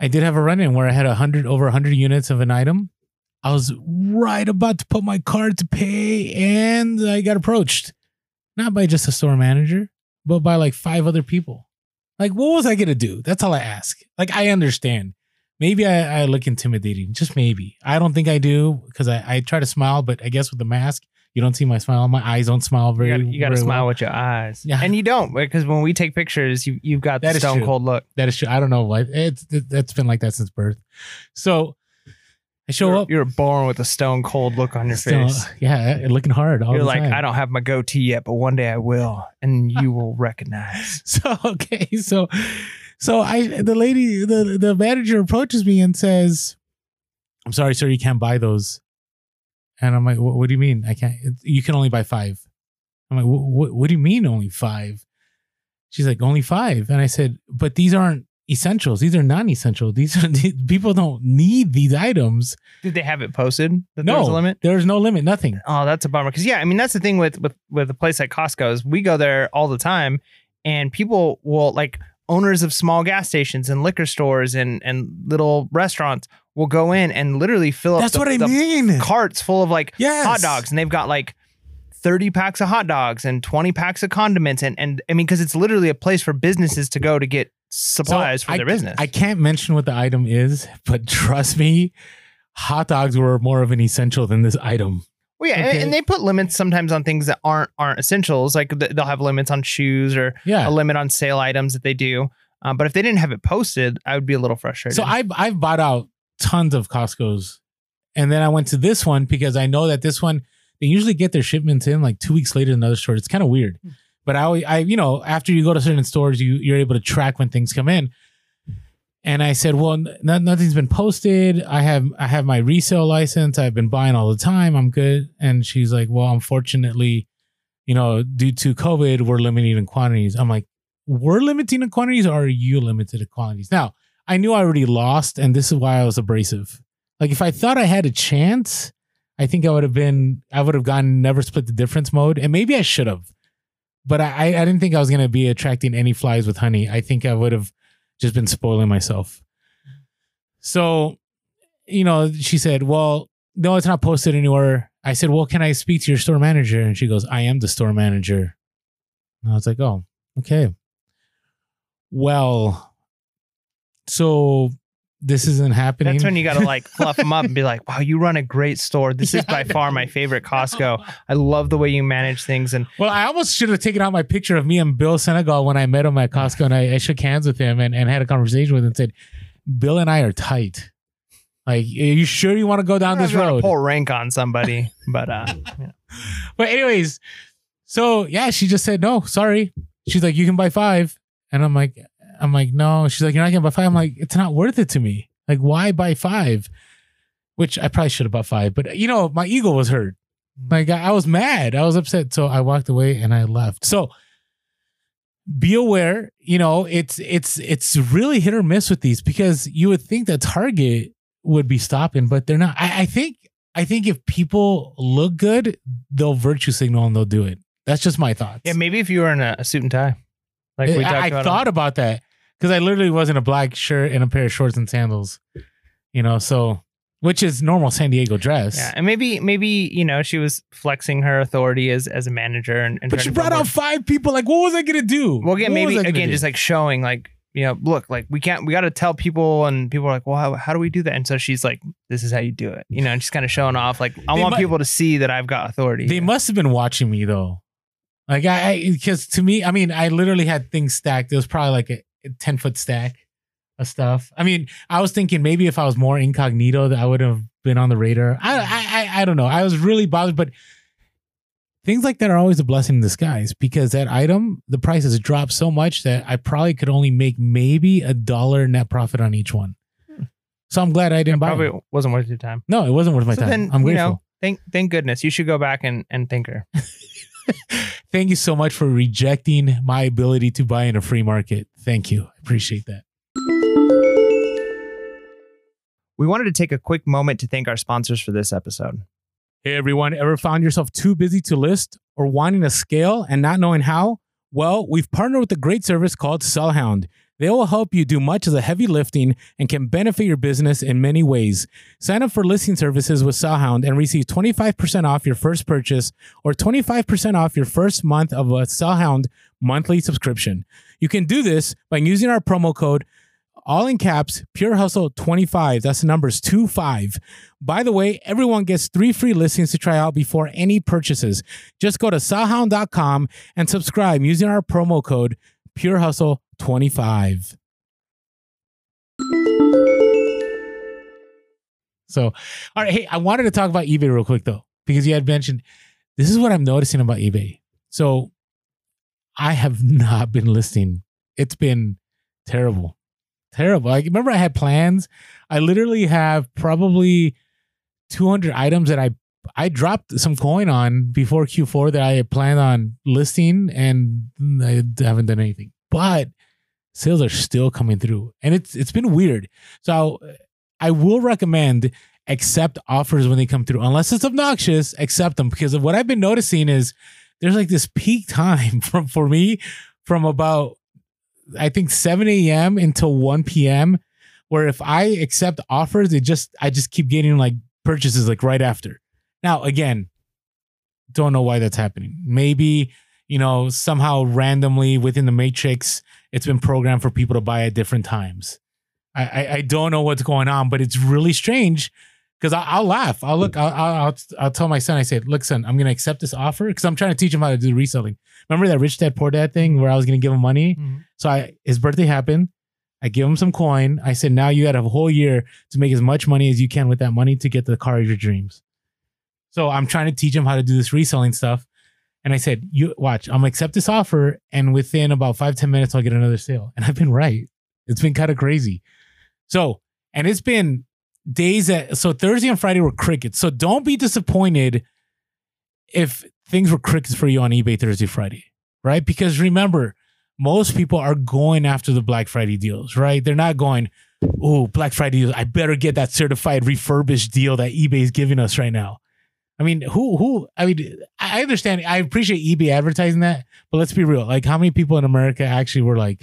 I did have a run in where I had a hundred over hundred units of an item. I was right about to put my card to pay, and I got approached, not by just a store manager, but by like five other people. Like, what was I gonna do? That's all I ask. Like, I understand. Maybe I, I look intimidating, just maybe. I don't think I do because I, I try to smile, but I guess with the mask, you don't see my smile. My eyes don't smile very. You gotta, you gotta very smile well. with your eyes, Yeah. and you don't because when we take pictures, you you've got That the stone true. cold look. That is true. I don't know why. It's it, that's been like that since birth. So I show you're, up. You're born with a stone cold look on your So, face. yeah, looking hard. All You're like, time. I don't have my goatee yet, but one day I will, and you will recognize. So okay, so so I the lady the the manager approaches me and says, "I'm sorry, sir, you can't buy those." And I'm like, "What, what do you mean? I can't? You can only buy five. I'm like, "What- "What? What do you mean only five? She's like, "Only five. And I said, "But these aren't essentials. These are non-essential. These are people don't need these items. Did they have it posted that there was a No limit? There's no limit. Nothing. Oh, that's a bummer. Because yeah, I mean that's the thing with with with a place like Costco is we go there all the time, and people will like owners of small gas stations and liquor stores and and little restaurants will go in and literally fill up That's the, what I mean. carts full of like Yes. hot dogs, and they've got like. 30 packs of hot dogs and 20 packs of condiments and and I mean because it's literally a place for businesses to go to get supplies for I- their business. I can't mention what the item is, but trust me, hot dogs were more of an essential than this item. Well, yeah, and- Okay. and, they put limits sometimes on things that aren't aren't essentials. Like th- they'll have limits on shoes or Yeah. a limit on sale items that they do. Um, but if they didn't have it posted, I would be a little frustrated. So I've I've bought out tons of Costco's, and then I went to this one because I know that this one they usually get their shipments in like two weeks later than other stores. It's kind of weird, but I I you know after you go to certain stores, you you're able to track when things come in. And I said, well, nothing's been posted. I have I have my resale license. I've been buying all the time. I'm good. And she's like, well, unfortunately, you know, due to COVID, we're limiting in quantities. I'm like, we're limiting in quantities, or are you limited in quantities? Now, I knew I already lost, and this is why I was abrasive. Like if I thought I had a chance, I think I would have been I would have gone never split the difference mode, and maybe I should have. But I I didn't think I was gonna be attracting any flies with honey. I think I would have just been spoiling myself. So, you know, she said, "Well, no, it's not posted anywhere." I said, "Well, can I speak to your store manager?" And she goes, "I am the store manager." And I was like, "Oh, okay." Well, so this isn't happening. That's when you got to like fluff them up and be like, "Wow, you run a great store. This is by far my favorite Costco. I love the way you manage things." And Well, I almost should have taken out my picture of me and Bill Sinegal when I met him at Costco and I, I shook hands with him and, and had a conversation with him and said, Bill and I are tight. Like, are you sure you want to go down this road? pull rank on somebody, but uh, yeah. But anyways, so yeah, she just said, no, sorry. She's like, you can buy five. And I'm like, I'm like, no. She's like, you're not gonna buy five. I'm like, it's not worth it to me. Like, why buy five? Which I probably should have bought five, but you know, my ego was hurt. Mm-hmm. Like I I was mad. I was upset. So I walked away and I left. So be aware, you know, it's it's it's really hit or miss with these because you would think that Target would be stopping, but they're not. I, I think I think if people look good, they'll virtue signal and they'll do it. That's just my thoughts. yeah, maybe if you were in a, a suit and tie, like we talked I, I about. thought about that because I literally was in a black shirt and a pair of shorts and sandals, you know, so which is normal San Diego dress. yeah, and maybe maybe you know she was flexing her authority as as a manager and, and But she brought out five people. Like, what was I gonna do? Well, again, What maybe was I gonna again, do? just like showing, like you know, look, like we can't, we got to tell people, and people are like, well, how, how do we do that? And so she's like, this is how you do it, you know, and she's kind of showing off, like I They want mu- people to see that I've got authority. They must have been watching me though. Like I, because to me, I mean, I literally had things stacked. It was probably like a, a ten foot stack of stuff. I mean, I was thinking maybe if I was more incognito, that I would have been on the radar. I, I, I, I don't know. I was really bothered, but things like that are always a blessing in disguise because that item, the price has dropped so much that I probably could only make maybe a dollar net profit on each one. Hmm. So I'm glad I didn't buy Probably it. wasn't worth your time. No, it wasn't worth my so time. then, I'm you grateful. know, thank thank goodness. You should go back and and thank her. Thank you so much for rejecting my ability to buy in a free market. Thank you. I appreciate that. We wanted to take a quick moment to thank our sponsors for this episode. Hey everyone, ever found yourself too busy to list or wanting to scale and not knowing how? Well, we've partnered with a great service called Sellhound. They will help you do much of the heavy lifting and can benefit your business in many ways. Sign up for listing services with Sellhound and receive 25% off your first purchase or 25% off your first month of a Sellhound monthly subscription. You can do this by using our promo code all in caps, Pure Hustle 25. That's the numbers 25. By the way, everyone gets three free listings to try out before any purchases. Just go to sellhound.com and subscribe using our promo code Pure Hustle 25. So, all right. Hey, I wanted to talk about eBay real quick though, because you had mentioned this is what I'm noticing about eBay. So, I have not been listing. It's been terrible terrible. Like remember I had plans. I literally have probably 200 items that I I dropped some coin on before Q4 that I had planned on listing and I haven't done anything. But sales are still coming through and it's it's been weird. So I will recommend accept offers when they come through unless it's obnoxious, accept them because of what I've been noticing is there's like this peak time from for me from about I think 7 a.m. until 1 p.m. Where if I accept offers, it just I just keep getting like purchases like right after. Now again, don't know why that's happening. Maybe you know somehow randomly within the matrix, it's been programmed for people to buy at different times. I I, I don't know what's going on, but it's really strange because I'll laugh. I'll look. I'll, I'll I'll tell my son. I said, "Look, son, I'm gonna accept this offer because I'm trying to teach him how to do reselling." Remember that rich dad poor dad thing where I was gonna give him money? Mm-hmm. So I his birthday happened. I give him some coin. I said, "Now you got a whole year to make as much money as you can with that money to get the car of your dreams." So I'm trying to teach him how to do this reselling stuff. And I said, "You watch. I'm gonna accept this offer, and within about five ten minutes, I'll get another sale." And I've been right. It's been kind of crazy. So, and it's been days that so Thursday and Friday were crickets. So don't be disappointed if things were crickets for you on eBay Thursday, Friday, right? Because remember, most people are going after the Black Friday deals, right? They're not going, oh, Black Friday deals. I better get that certified refurbished deal that eBay is giving us right now. I mean, who who I mean, I understand I appreciate eBay advertising that, but let's be real. Like how many people in America actually were like,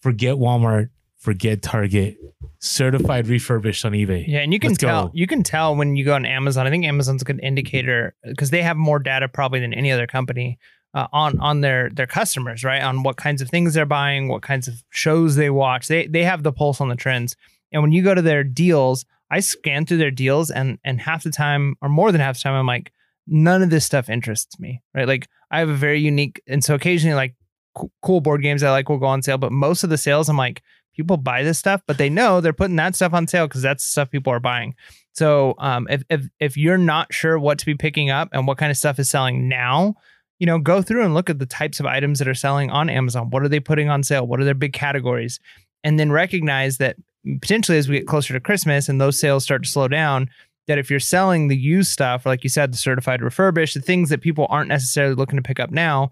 forget Walmart, forget Target, certified refurbished on eBay. Yeah, and you can Let's tell go. you can tell when you go on Amazon. I think Amazon's a good indicator because they have more data probably than any other company uh, on on their their customers, right? On what kinds of things they're buying, what kinds of shows they watch. They they have the pulse on the trends. And when you go to their deals, I scan through their deals, and and half the time, or more than half the time, I'm like, none of this stuff interests me, right? Like I have a very unique, and so occasionally, like co- cool board games I like will go on sale, but most of the sales, I'm like, people buy this stuff, but they know they're putting that stuff on sale because that's the stuff people are buying. So um, if if if you're not sure what to be picking up and what kind of stuff is selling now, you know, go through and look at the types of items that are selling on Amazon. What are they putting on sale? What are their big categories? And then recognize that potentially as we get closer to Christmas and those sales start to slow down, that if you're selling the used stuff, or like you said, the certified refurbished, the things that people aren't necessarily looking to pick up now,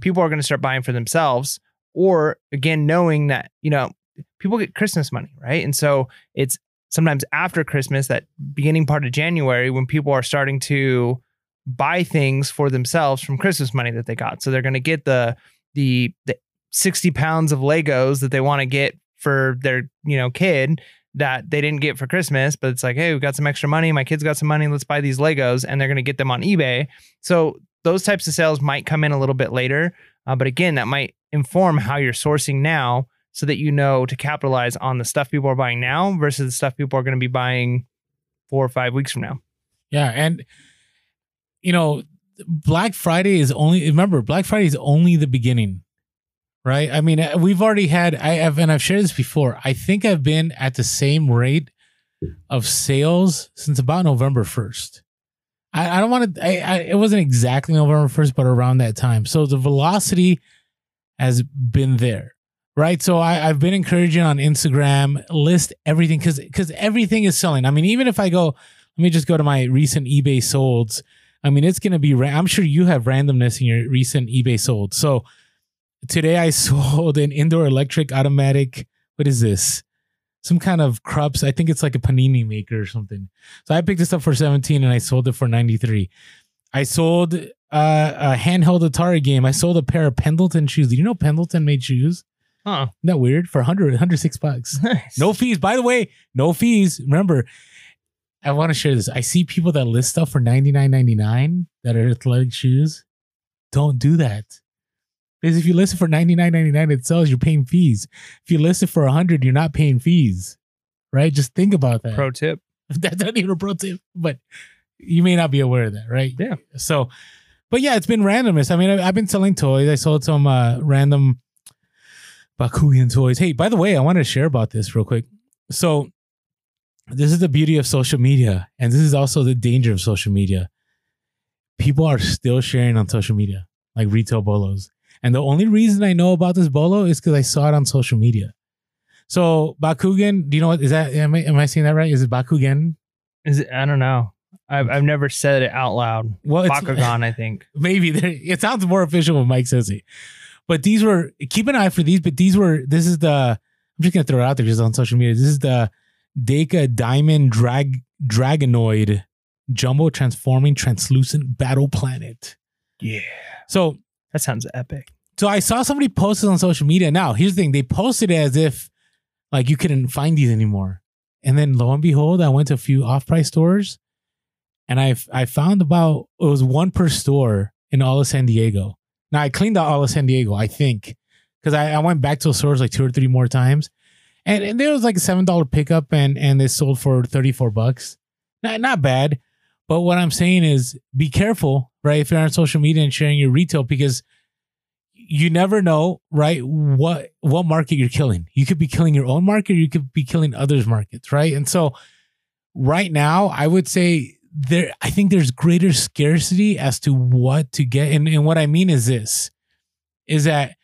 people are going to start buying for themselves. Or again, knowing that, you know, people get Christmas money, right? And so it's sometimes after Christmas, that beginning part of January, when people are starting to buy things for themselves from Christmas money that they got. So they're going to get the the the 60 pounds of Legos that they want to get for their, you know, kid that they didn't get for Christmas, but it's like, hey, we got some extra money. My kids got some money. Let's buy these Legos, and they're going to get them on eBay. So those types of sales might come in a little bit later, uh, but again, that might inform how you're sourcing now, so that you know to capitalize on the stuff people are buying now versus the stuff people are going to be buying four or five weeks from now. Yeah, and you know, Black Friday is only remember Black Friday is only the beginning. Right? I mean, uh, we've already had. I have, and I've shared this before. I think I've been at the same rate of sales since about November first. I, I don't want to. I, I it wasn't exactly November first, but around that time. So the velocity has been there, right? So I, I've been encouraging on Instagram list everything because because everything is selling. I mean, even if I go, let me just go to my recent eBay solds. I mean, it's going to be. I'm sure you have randomness in your recent eBay sold. So today I sold an indoor electric automatic. What is this? Some kind of Krups. I think it's like a panini maker or something. So I picked this up for 17 and I sold it for 93. I sold uh, a handheld Atari game. I sold a pair of Pendleton shoes. Did you know Pendleton made shoes? Huh. Isn't that weird? For 100, 106 bucks. Nice. No fees. By the way, no fees. Remember, I want to share this. I see people that list stuff for ninety nine ninety nine that are athletic shoes. Don't do that. Because if you list it for ninety nine ninety nine, it sells, you're paying fees. If you list it for 100, you're not paying fees. Right? Just think about that. Pro tip. That's not even a pro tip, but you may not be aware of that, right? Yeah. So, but yeah, it's been randomness. I mean, I've been selling toys. I sold some uh, random Bakugan toys. Hey, by the way, I wanted to share about this real quick. So, this is the beauty of social media, and this is also the danger of social media. People are still sharing on social media, like retail bolos. And the only reason I know about this bolo is because I saw it on social media. So Bakugan, do you know what is that? Am I, am I saying that right? Is it Bakugan? Is it? I don't know. I've I've never said it out loud. Well, it's, Bakugan, I think. maybe it sounds more official when Mike says it. But these were keep an eye for these. But these were this is the I'm just gonna throw it out there just on social media. This is the Deka Diamond Drag Dragonoid Jumbo Transforming Translucent Battle Planet. Yeah. So That sounds epic. so I saw somebody post it on social media. Now here's the thing: they posted it as if like you couldn't find these anymore. And then lo and behold, I went to a few off-price stores, and I I found about it was one per store in all of San Diego. Now I cleaned out all of San Diego, I think, because I, I went back to stores like two or three more times, and, and there was like a seven dollar pickup, and and they sold for thirty four bucks. Not not bad, but what I'm saying is be careful, right? If you're on social media and sharing your retail, because you never know, right? What what market you're killing. You could be killing your own market, you could be killing others' markets, right? And so, right now, I would say there. I think there's greater scarcity as to what to get, and and what I mean is this, is that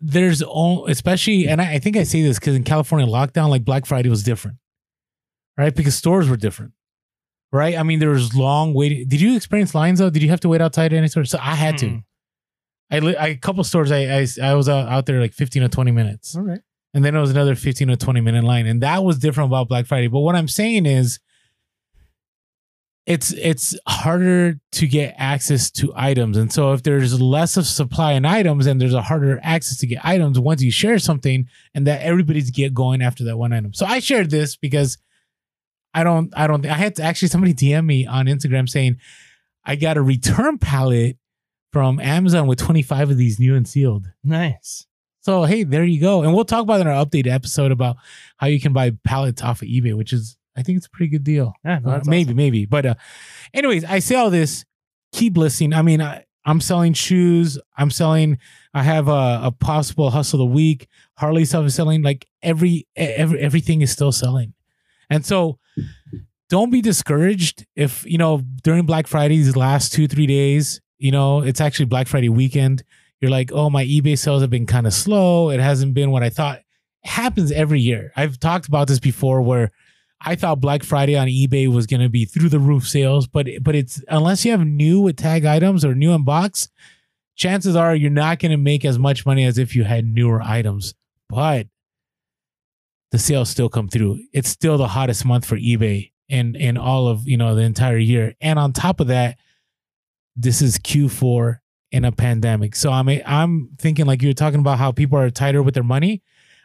there's all, especially, and I, I think I say this because in California lockdown, like Black Friday was different, right? Because stores were different. Right, I mean, there was long waiting. Did you experience lines though? Did you have to wait outside any store? So I had to. Mm. I, li- I a couple stores I, I I was out, out there like 15 or 20 minutes. All right. And then it was another 15 or 20 minute line. And that was different about Black Friday. But what I'm saying is it's it's harder to get access to items. And so if there's less of supply in items and there's a harder access to get items once you share something and that everybody's get going after that one item. So I shared this because I don't I don't I had to actually somebody DM me on Instagram saying I got a return pallet from Amazon with 25 of these new and sealed. Nice. So hey, there you go. And we'll talk about it in our updated episode about how you can buy pallets off of eBay, which is I think it's a pretty good deal. Yeah, no, Uh, that's maybe, maybe. But uh anyways, I say all this, keep listening. I mean, I, I'm selling shoes. I'm selling, I have a, a possible hustle of the week. Harley stuff is selling. Like every every everything is still selling. And so don't be discouraged if, you know, during Black Friday, these last two, three days, you know, it's actually Black Friday weekend. You're like, oh, my eBay sales have been kind of slow. It hasn't been what I thought. It happens every year. I've talked about this before where I thought Black Friday on eBay was going to be through the roof sales, but but it's unless you have new with tag items or new in box, chances are you're not going to make as much money as if you had newer items. But the sales still come through. It's still the hottest month for eBay in in all of you know the entire year. And on top of that, this is Q4 in a pandemic. So I'm I'm thinking like you were talking about how people are tighter with their money.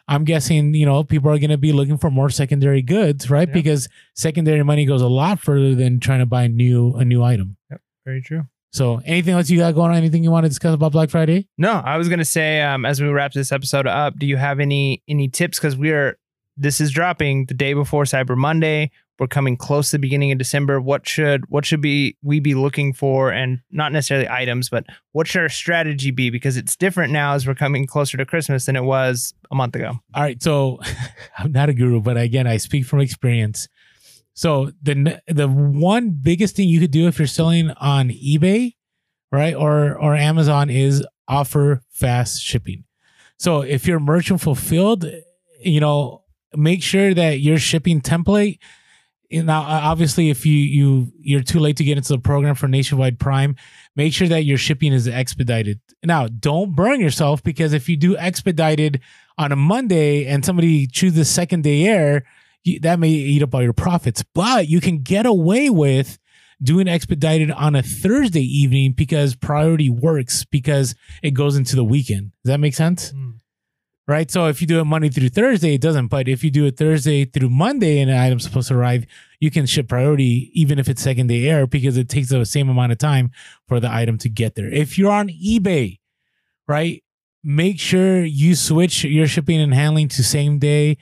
I'm guessing, you know, people are going to be looking for more secondary goods, right? Yeah. Because secondary money goes a lot further than trying to buy new a new item. Yep, Very true. So, anything else you got going on? Anything you want to discuss about Black Friday? No, I was gonna say, um, as we wrap this episode up, do you have any any tips? Because we are this is dropping the day before Cyber Monday. we're coming close to the beginning of December. What should what should be we be looking for, and not necessarily items, but what should our strategy be? Because it's different now as we're coming closer to Christmas than it was a month ago. All right, so I'm not a guru, but again, I speak from experience. So the the one biggest thing you could do if you're selling on eBay, right, or or Amazon is offer fast shipping. So if you're merchant fulfilled, you know, make sure that your shipping template. Now obviously if you you you're too late to get into the program for nationwide prime make sure that your shipping is expedited. Now don't burn yourself because if you do expedited on a monday and somebody chooses second day air that may eat up all your profits. But you can get away with doing expedited on a thursday evening because priority works because it goes into the weekend. Does that make sense? Mm right? So if you do it Monday through Thursday, it doesn't. But if you do it Thursday through Monday and an item's supposed to arrive, you can ship priority even if it's second day air because it takes the same amount of time for the item to get there. If you're on eBay, right, make sure you switch your shipping and handling to same day.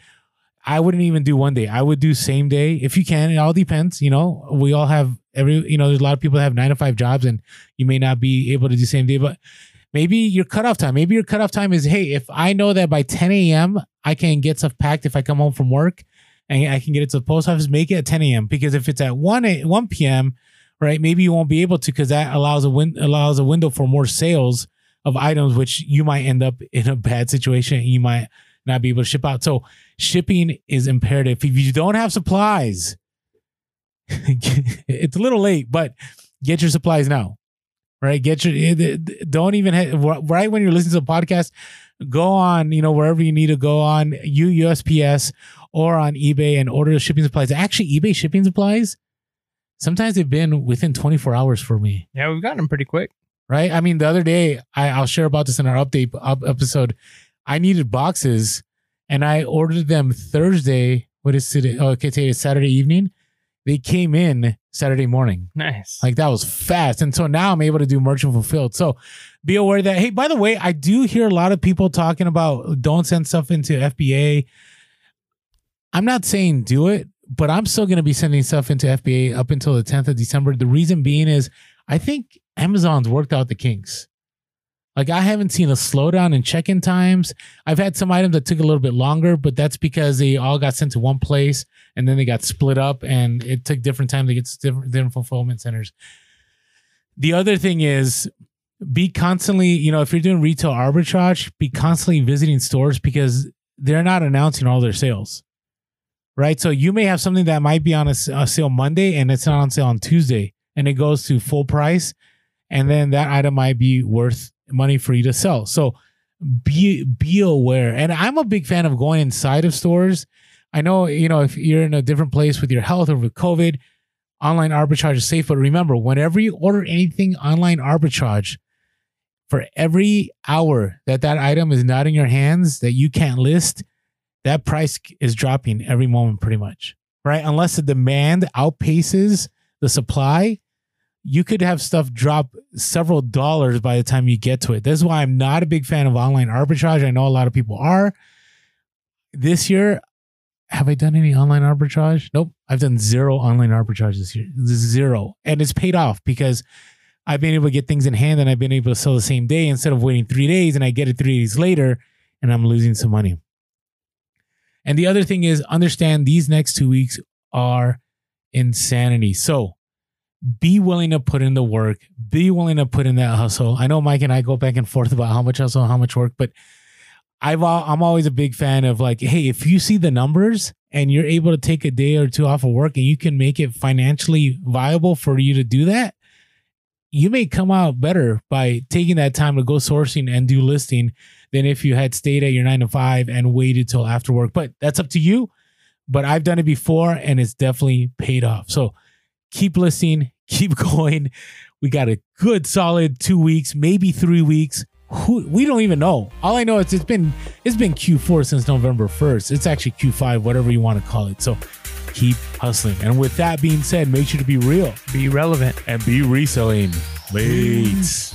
I wouldn't even do one day. I would do same day if you can. It all depends. You know, we all have every, you know, there's a lot of people that have nine to five jobs and you may not be able to do same day, but maybe your cutoff time. Maybe your cutoff time is, hey, if I know that by 10 a.m. I can get stuff packed if I come home from work and I can get it to the post office, make it at 10 a.m. Because if it's at 1 a, 1 p.m., right, maybe you won't be able to because that allows a win allows a window for more sales of items, which you might end up in a bad situation and you might not be able to ship out. So shipping is imperative. If you don't have supplies, it's a little late, but get your supplies now right? Get your eh, don't even have, right when you're listening to the podcast, go on you know wherever you need to go on USPS or on eBay and order the shipping supplies. Actually, eBay shipping supplies sometimes they've been within 24 hours for me. Yeah, we've gotten them pretty quick. Right. I mean, the other day I, I'll share about this in our update episode. I needed boxes and I ordered them Thursday. What is today? Oh, okay, today is Saturday evening they came in Saturday morning. Nice. Like that was fast. And so now I'm able to do merchant fulfilled. So be aware that, hey, by the way, I do hear a lot of people talking about don't send stuff into FBA. I'm not saying do it, but I'm still going to be sending stuff into FBA up until the 10th of December. The reason being is I think Amazon's worked out the kinks. Like I haven't seen a slowdown in check-in times. I've had some items that took a little bit longer, but that's because they all got sent to one place and then they got split up and it took different time to get to different, different fulfillment centers. The other thing is be constantly, you know, if you're doing retail arbitrage, be constantly visiting stores because they're not announcing all their sales. Right? So you may have something that might be on a, a sale Monday and it's not on sale on Tuesday and it goes to full price and then that item might be worth money for you to sell. So be be aware. And I'm a big fan of going inside of stores. I know, you know, if you're in a different place with your health or with COVID, online arbitrage is safe. But remember, whenever you order anything online arbitrage, for every hour that that item is not in your hands that you can't list, that price is dropping every moment pretty much, right? Unless the demand outpaces the supply, you could have stuff drop several dollars by the time you get to it. This is why I'm not a big fan of online arbitrage. I know a lot of people are. This year, have I done any online arbitrage? Nope. I've done zero online arbitrage this year. Zero. And it's paid off because I've been able to get things in hand and I've been able to sell the same day instead of waiting three days and I get it three days later and I'm losing some money. And the other thing is understand these next two weeks are insanity. So be willing to put in the work, be willing to put in that hustle. I know Mike and I go back and forth about how much hustle, how much work, but I've I'm always a big fan of like, hey, if you see the numbers and you're able to take a day or two off of work and you can make it financially viable for you to do that, you may come out better by taking that time to go sourcing and do listing than if you had stayed at your nine to five and waited till after work. But that's up to you. But I've done it before and it's definitely paid off. So keep listening, keep going. We got a good solid two weeks, maybe three weeks. Who, we don't even know. All I know is it's been it's been Q4 since November 1st. It's actually Q5, whatever you want to call it. So keep hustling. And with that being said, make sure to be real, be relevant, and be reselling. Late.